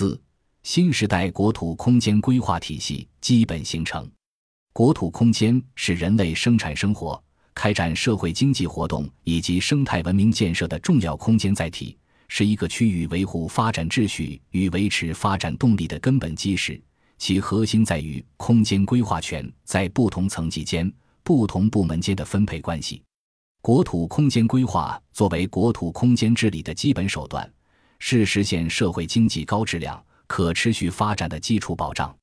四、新时代国土空间规划体系基本形成。国土空间是人类生产生活、开展社会经济活动以及生态文明建设的重要空间载体，是一个区域维护发展秩序与维持发展动力的根本基石。其核心在于空间规划权在不同层级间、不同部门间的分配关系。国土空间规划作为国土空间治理的基本手段，是实现社会经济高质量、可持续发展的基础保障。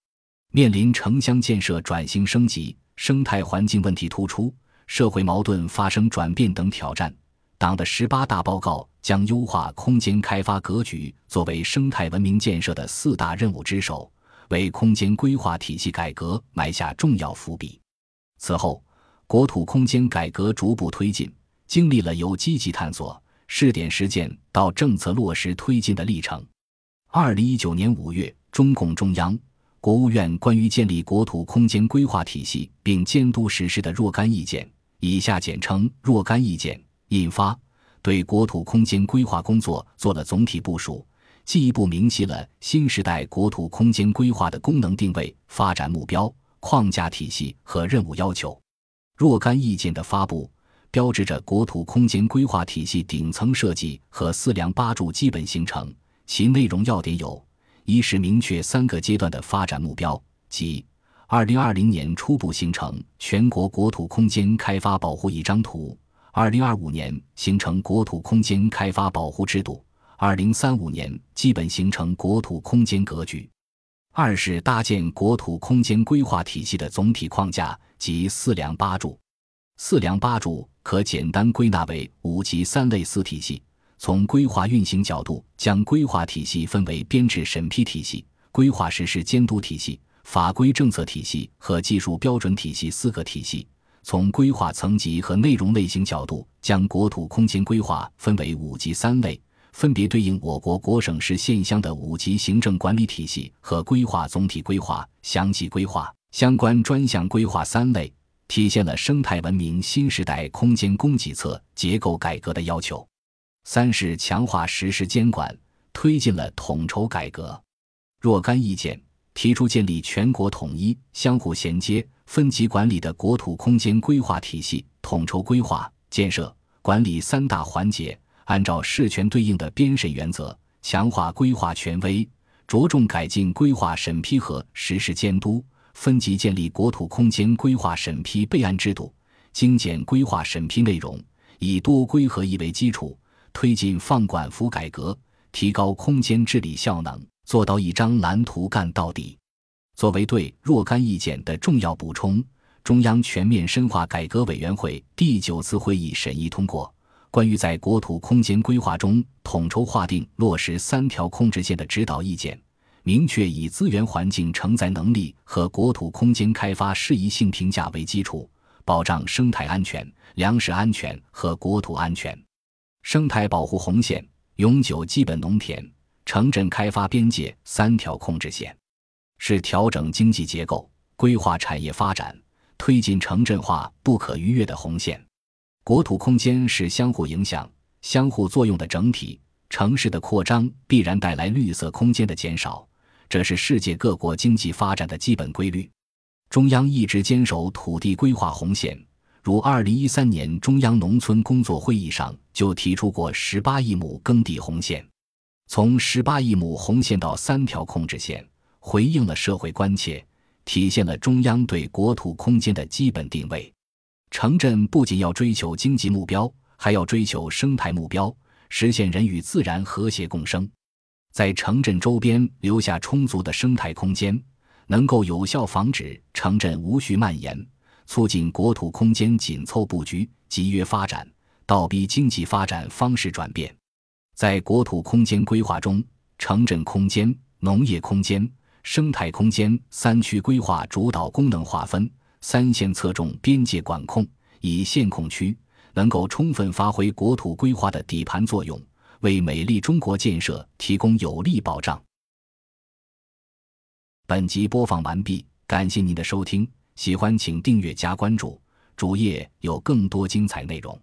面临城乡建设转型升级、生态环境问题突出、社会矛盾发生转变等挑战，党的十八大报告将优化空间开发格局作为生态文明建设的四大任务之首，为空间规划体系改革埋下重要伏笔。此后，国土空间改革逐步推进，经历了由积极探索、试点实践到政策落实推进的历程。二零一九年五月，中共中央。国务院关于建立国土空间规划体系并监督实施的若干意见（以下简称若干意见）印发，对国土空间规划工作做了总体部署，进一步明晰了新时代国土空间规划的功能定位、发展目标、框架体系和任务要求。若干意见的发布，标志着国土空间规划体系顶层设计和四梁八柱基本形成。其内容要点有。一是明确三个阶段的发展目标，即二零二零年初步形成全国国土空间开发保护一张图，二零二五年形成国土空间开发保护制度，二零三五年基本形成国土空间格局。二是搭建国土空间规划体系的总体框架及四梁八柱。四梁八柱可简单归纳为五级三类四体系。从规划运行角度，将规划体系分为编制审批体系、规划实施监督体系、法规政策体系和技术标准体系四个体系。从规划层级和内容类型角度，将国土空间规划分为五级三类，分别对应我国国省市县乡的五级行政管理体系和规划总体规划、详细规划、相关专项规划三类，体现了生态文明新时代空间供给侧结构改革的要求。三是强化实施监管，推进了统筹改革。若干意见提出建立全国统一、相互衔接、分级管理的国土空间规划体系，统筹规划、建设、管理三大环节，按照事权对应的编审原则，强化规划权威，着重改进规划审批和实施监督，分级建立国土空间规划审批备案制度，精简规划审批内容，以多规合一为基础。推进放管服改革，提高空间治理效能，做到一张蓝图干到底。作为对若干意见的重要补充，中央全面深化改革委员会第九次会议审议通过《关于在国土空间规划中统筹划定落实三条控制线的指导意见》，明确以资源环境承载能力和国土空间开发适宜性评价为基础，保障生态安全、粮食安全和国土安全。生态保护红线、永久基本农田、城镇开发边界三条控制线，是调整经济结构、规划产业发展、推进城镇化不可逾越的红线。国土空间是相互影响、相互作用的整体，城市的扩张必然带来绿色空间的减少，这是世界各国经济发展的基本规律。中央一直坚守土地规划红线。如二零一三年中央农村工作会议上就提出过十八亿亩耕地红线，从十八亿亩红线到三条控制线，回应了社会关切，体现了中央对国土空间的基本定位。城镇不仅要追求经济目标，还要追求生态目标，实现人与自然和谐共生，在城镇周边留下充足的生态空间，能够有效防止城镇无序蔓延。促进国土空间紧凑布局、集约发展，倒逼经济发展方式转变。在国土空间规划中，城镇空间、农业空间、生态空间三区规划主导功能划分，三线侧重边界管控，以线控区能够充分发挥国土规划的底盘作用，为美丽中国建设提供有力保障。本集播放完毕，感谢您的收听。喜欢请订阅加关注，主页有更多精彩内容。